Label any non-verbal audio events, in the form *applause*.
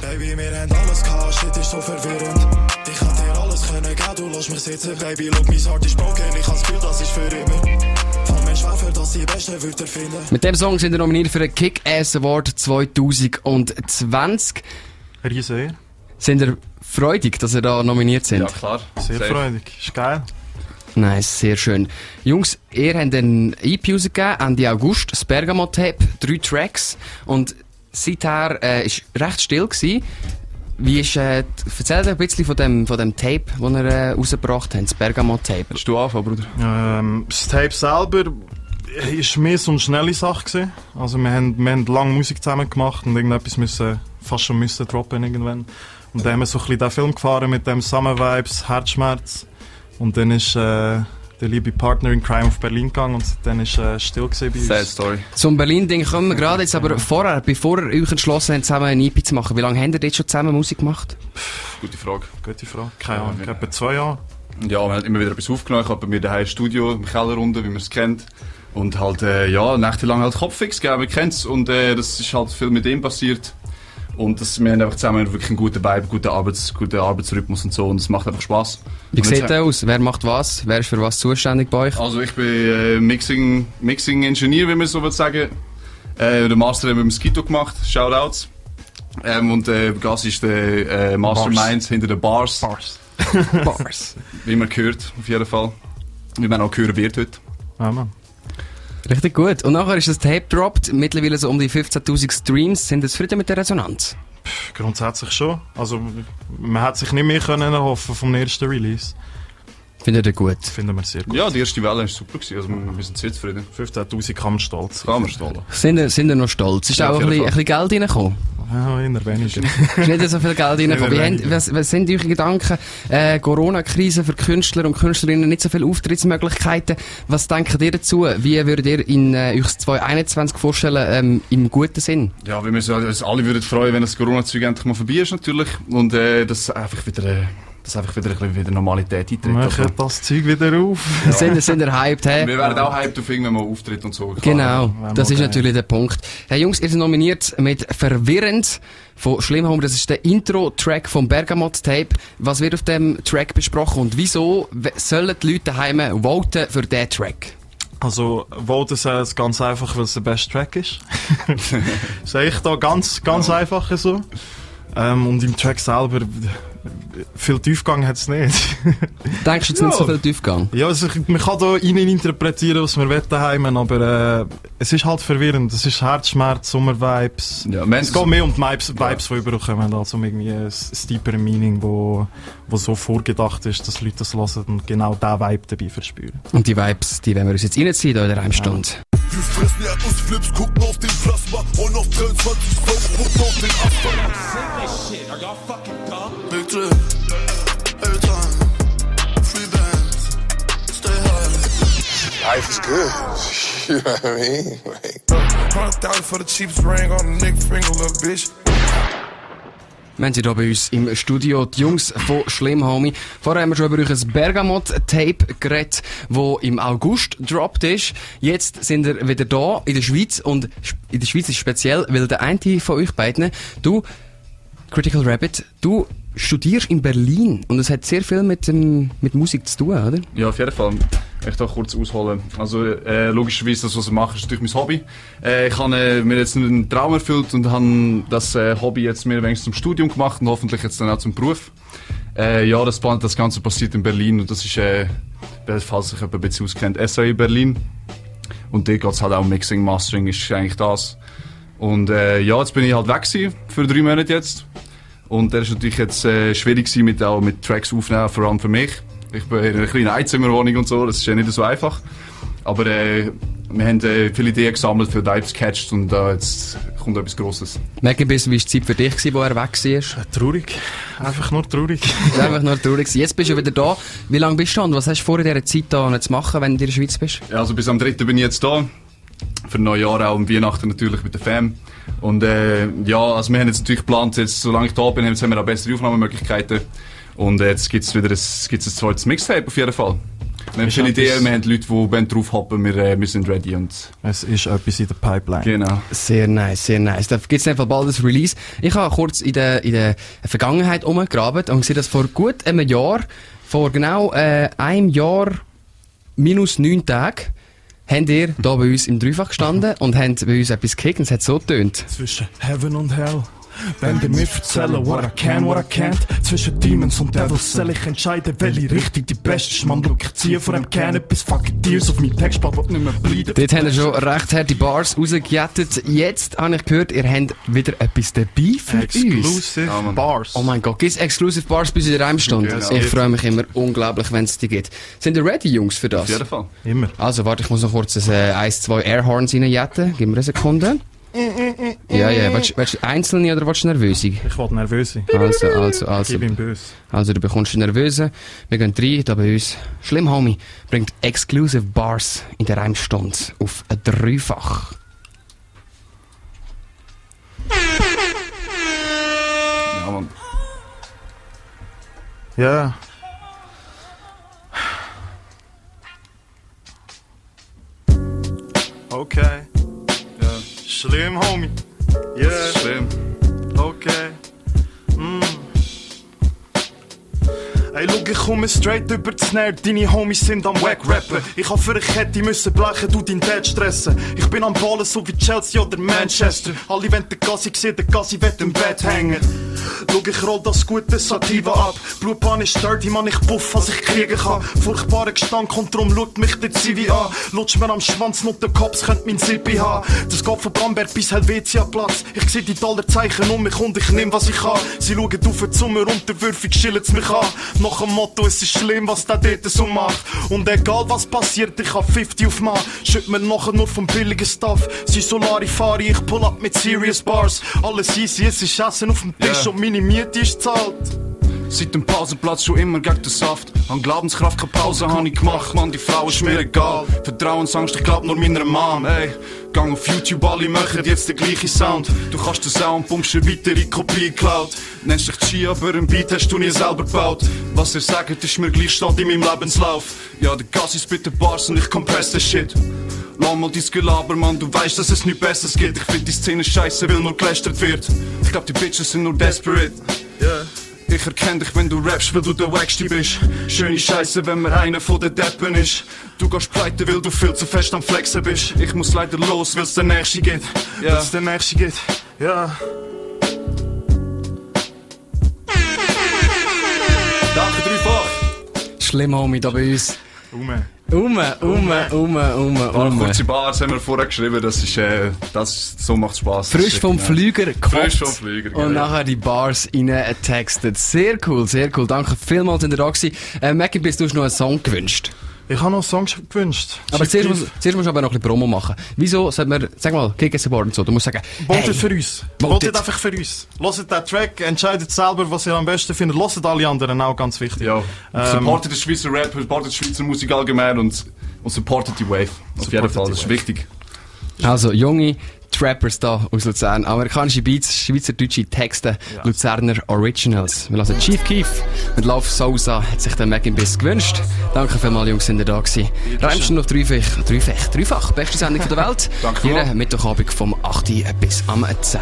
Baby, wir haben alles gehabt, shit ist so verwirrend. Ich kann dir alles können, gell, du lässt mich sitzen. Baby, look, mein Heart ist broken, ich has Gefühl, das ist für immer. Mit dem Song sind wir nominiert für den Kick-Ass Award 2020. Riesen Sind ihr freudig, dass ihr da nominiert sind? Ja, klar. Sehr Safe. freudig. Ist geil. Nice, sehr schön. Jungs, ihr habt einen EP rausgegeben, Ende August, das Bergamo-Tape, drei Tracks. Und seither äh, ist recht still gewesen. Wie ist, äh, erzählt ein bisschen von dem, von dem Tape, das ihr äh, rausgebracht habt, das Bergamo-Tape. Willst du anfangen, Bruder? Ähm, das Tape selber ist mehr so eine schnelle Sache gewesen. Also wir haben, wir haben lange Musik zusammen gemacht und irgendetwas müssen, fast schon müssen droppen irgendwann. Und dann haben wir so ein bisschen den Film gefahren mit dem Summer Vibes, Herzschmerz. Und dann ist äh, der liebe Partner in Crime auf Berlin gegangen und dann ist äh, still gewesen bei uns. Sad Story. Zum Berlin-Ding kommen wir gerade jetzt, aber vorher, bevor ihr euch entschlossen habt, zusammen ein EP zu machen, wie lange habt ihr jetzt schon zusammen Musik gemacht? Gute Frage. Gute Frage. Keine Ahnung. Ja. Etwa zwei Jahre. Ja, man hat immer wieder etwas aufgenommen. Ich habe bei mir daheim ein Studio im Keller unten, wie man es kennt. Und halt, äh, ja, nächtelang halt Kopffix, gell, man kennt's. Und äh, das ist halt viel mit ihm passiert. Und das, wir haben einfach zusammen wirklich einen guten Vibe, guten, Arbeits, guten Arbeitsrhythmus und so. Und es macht einfach Spass. Wie Und sieht der aus? Wer macht was? Wer ist für was zuständig bei euch? Also ich bin äh, Mixing, Mixing Engineer, wie man so will sagen. Äh, den Master haben wir mit Mosquito gemacht, Shoutouts. Ähm, und äh, Gas ist der äh, Mastermind hinter den Bars, Bars. Bars. *laughs* wie man hört, auf jeden Fall. Wie man auch hören wird heute. Ja, Mann. Richtig gut. Und nachher ist das Tape dropped, mittlerweile so um die 15.000 Streams. Sind ihr zufrieden mit der Resonanz? Grundsätzlich schon. Also man hat sich nicht mehr können erhoffen vom ersten Release. Findet ihr gut? Finden wir sehr gut. Ja, die erste Welle war super. Gewesen. Also wir wir sind sehr zufrieden. 15'000 kann man stolz sein. Kann man stolz. Sind ihr, sind ihr noch stolz? Ist Ja, auch ein bisschen, ein bisschen Geld reingekommen? Ja, eher weniger. ist nicht so viel Geld reingekommen. Was, was sind eure Gedanken? Äh, Corona-Krise für Künstler und Künstlerinnen, nicht so viele Auftrittsmöglichkeiten. Was denkt ihr dazu? Wie würdet ihr in äh, euch 2021 vorstellen, ähm, im guten Sinn? Ja, wir müssen uns alle würden freuen, wenn das Corona-Zeug endlich mal vorbei ist natürlich. Und äh, dass einfach wieder, äh, dass einfach wieder ein bisschen wieder Normalität eintritt. Also, Machen das Zeug wieder auf. Sind, ihr- sind ihr hyped, hä? wir werden auch hyped auf irgendwann mal Auftritt und so. Klar. Genau, das ist natürlich der Punkt. Hey Jungs, ihr seid nominiert mit Verwirrend von Schlimmhome. Das ist der Intro-Track vom Bergamot-Tape. Was wird auf dem Track besprochen und wieso sollen die Leute daheim voten für diesen Track? Also, voten sie es ganz einfach, weil es der beste Track ist. *laughs* Sehe ich da ganz, ganz einfach so. Ähm, und im Track selber, viel Tiefgang hat es nicht. *laughs* Denkst du jetzt nicht Ja. so viel Tiefgang? ja, also, man kann da rein interpretieren, was man will daheim, aber äh, es ist halt verwirrend. Es ist Herzschmerz, Sommer-Vibes. Ja, Es geht mehr um die Vibes, Vibes die überkommen, als um irgendwie ein, ein deeper Meaning, wo, wo so vorgedacht ist, dass Leute das hören und genau diesen Vibe dabei verspüren. Und die Vibes, die werden wir uns jetzt reinziehen in der Heimstunde. Wir fressen Erdnussflips, gucken auf den Plasma und auf 23 Euro spucken auf den Asphalt. Big Drip, every time, free bands, stay high. Life is good. *laughs* You know what I mean? Like, Hundred thousand for the cheapest ring on the Nick finger, little bitch. Wir haben sie hier bei uns im Studio, die Jungs von Schlimm Homie. Vorher haben wir schon über euch ein Bergamot-Tape geredet, das im August gedroppt ist. Jetzt sind wir wieder da in der Schweiz und in der Schweiz ist speziell, weil der eine von euch beiden, du, Critical Rabbit, du studierst in Berlin und es hat sehr viel mit, dem, mit Musik zu tun, oder? Ja, auf jeden Fall. Ich da kurz ausholen. Also, äh, logischerweise, das, was ich mache, ist natürlich mein Hobby. Äh, ich habe äh, mir jetzt einen Traum erfüllt und habe das äh, Hobby jetzt mir wenigstens zum Studium gemacht und hoffentlich jetzt dann auch zum Beruf. Äh, ja, das, das Ganze passiert in Berlin und das ist, äh, falls sich jemand ein bisschen auskennt, SAE Berlin. Und dort geht es halt auch Mixing, Mastering, ist eigentlich das. Und ja, jetzt bin ich halt weg für drei Monate jetzt. Und das ist natürlich jetzt äh, schwierig gewesen, mit, auch mit Tracks aufnehmen, vor allem für mich. Ich bin in einer kleinen Einzimmerwohnung und so, das ist ja nicht so einfach. Aber äh, wir haben äh, viele Ideen gesammelt, viele Vibes gecatcht und äh, jetzt kommt etwas Grosses. Merke ein bisschen, wie war die Zeit für dich, gewesen, wo er weg war? Traurig. Einfach nur traurig. *laughs* Einfach nur traurig. Jetzt bist du wieder da. Wie lange bist du da und was hast du vor dieser Zeit da noch zu machen, wenn du in der Schweiz bist? Ja, also bis am 3. bin ich jetzt da. Für Neujahr auch und Weihnachten natürlich mit der Fam. Und äh, ja, also wir haben jetzt natürlich geplant, jetzt, solange ich da bin, jetzt haben wir auch bessere Aufnahmemöglichkeiten. Und äh, jetzt gibt's wieder ein, gibt's ein zweites Mixtape auf jeden Fall. Wir haben viele etwas- Ideen, wir haben Leute, die draufhoppen, wir, äh, wir sind ready und Es ist etwas in der Pipeline. genau. Sehr nice, sehr nice. Da gibt's einfach bald ein Release. Ich habe kurz in der, in der Vergangenheit umgegraben und gesehen, dass vor gut einem Jahr, vor genau äh, einem Jahr minus neun Tagen, habt ihr da bei uns im Dreifach gestanden und habt bei uns etwas gekickt und es hat so getönt. Zwischen Heaven und Hell. Wenn die mir erzählen, what I can, what I can't. Zwischen Demons und Devils soll ich entscheiden, welche Richtung die beste ist. Man, look, ich ziehe von dem Can bis fucking Tears auf mein Textblatt, was nicht mehr bleiben. Dort haben wir schon recht harte Bars rausgejettet. Jetzt habe ich gehört, ihr habt wieder etwas dabei für uns. Exclusive Ja, Mann. Bars. Oh mein Gott, gibt's Exclusive Bars bei uns in der Reimstunde? Genau. Ich freue mich immer unglaublich, wenn es die gibt. Sind ihr ready, Jungs, für das? Auf jeden Fall. Immer. Also, warte, ich muss noch kurz ein, äh, eins, zwei Airhorns reinjetten. Gib mir eine Sekunde. Ja, ja, willst, willst du einzelne oder willst du nervöse? Ich wollte nervös sein. Also, also, also. Gib ihm böse. Also, du bekommst nervöse. Wir gehen rein, da bei uns. Schlimm, Homie, bringt Exclusive Bars in der Reimstunde auf ein Dreifach. Ja, Mann. Ja. Okay. Ja, Schlimm, Homie. Yeah. das ist schlimm. Okay. Ey, look, ich komme straight über die Snare, deine Homies sind am Wack-Rappen. Ich hab für eine Kette müssen blechen, du dein Dad stressen. Ich bin am Ballen, so wie Chelsea oder Manchester. Alle wollen den Gassi sehen, der Gassi wird im Bett hängen. Schau, ich roll das gute Sativa ab. Blutbahn ist dirty, man, ich buff, was ich kriegen kann. Furchtbarer Gestank und drum schaut mich der Zivi an. Lutsch mir am Schwanz, nur der Cops könnt mein Sippi haben. Das geht von Bamberg bis Helvetia-Platz. Ich seh die Dollarzeichen um mich und ich nehm, was ich kann. Sie schauen auf den Zimmer, unterwürfig schillen's mich an. Nach dem Motto, es ist schlimm, was der dort so macht. Und egal was passiert, ich hab 50 auf Mann. Schütt mir nachher nur vom billigen Stuff. Sie Solari-Fari, ich pull up mit Serious Bars. Alles easy, es ist Essen auf dem Tisch Ja. und meine Miete ist zahlt. Seit dem Pausenplatz schon immer gegen den Saft. An Glaubenskraft keine Pause hab ich gemacht, Mann, die Frau ist mir egal. Vertrauensangst, ich glaub nur meiner Mom, ey. Gang auf YouTube, alle machen jetzt den gleichen Sound. Du kannst den Sound, pumpst eine weitere Kopie geklaut. Nennst dich G, aber ein Beat hast du nie selber gebaut. Was ihr sagt, ist mir gleich stand in meinem Lebenslauf. Ja, der Gas ist bitte Bars und ich compress den Shit. Lass mal dein Gelaber, Mann, du weißt, dass es nichts Besseres gibt. Ich find die Szene scheiße, weil nur gelästert wird. Ich glaub, die Bitches sind nur desperate. Ich erkenn dich, wenn du rappst, weil du der Wackste bist. Schöne Scheiße, wenn man einer von den Deppen ist. Du gehst pleite, weil du viel zu fest am Flexen bist. Ich muss leider los, weil's der Nächste geht. Ja. Dass der nächste geht. Ja. Danke dreifach. Schlimm, Homie, da bei uns. Ume. Um, um, um, um, Paar um. kurze Bars haben wir vorher geschrieben, das ist, äh, das ist, so macht Spaß. Frisch vom Flüger. Frisch vom Flüger, Und genau. nachher die Bars rein getextet. Sehr cool, sehr cool. Danke vielmals, dass ihr da gewesen. Äh, Mackie, bist du noch einen Song gewünscht? Ich habe noch Songs gewünscht. Aber zuerst, muss, zuerst musst du aber noch ein bisschen Promo machen. Wieso sollte man, sag mal, gegen Support und so, du musst sagen, Votet hey, für uns. Votet. Einfach für uns. Loset den Track, entscheidet selber, was ihr am besten findet. Loset alle anderen auch, ganz wichtig. Ja. Ähm, supportet den Schweizer Rap, supportet die Schweizer Musik allgemein und, und supportet die Wave. Auf jeden Supportet Fall, das ist wichtig. Also, junge Trappers da aus Luzern. Amerikanische Beats, schweizerdeutsche Texte, Luzerner Originals. Wir lassen Chief Keef mit Love Sousa hat sich der Megan Biss gewünscht. Danke vielmals, Jungs, sind ihr da gewesen. Reimst du noch dreifach, dreifach, dreifach, beste Sendung der Welt. *laughs* Danke vielmals. Mittwochabend vom 8. bis am 10.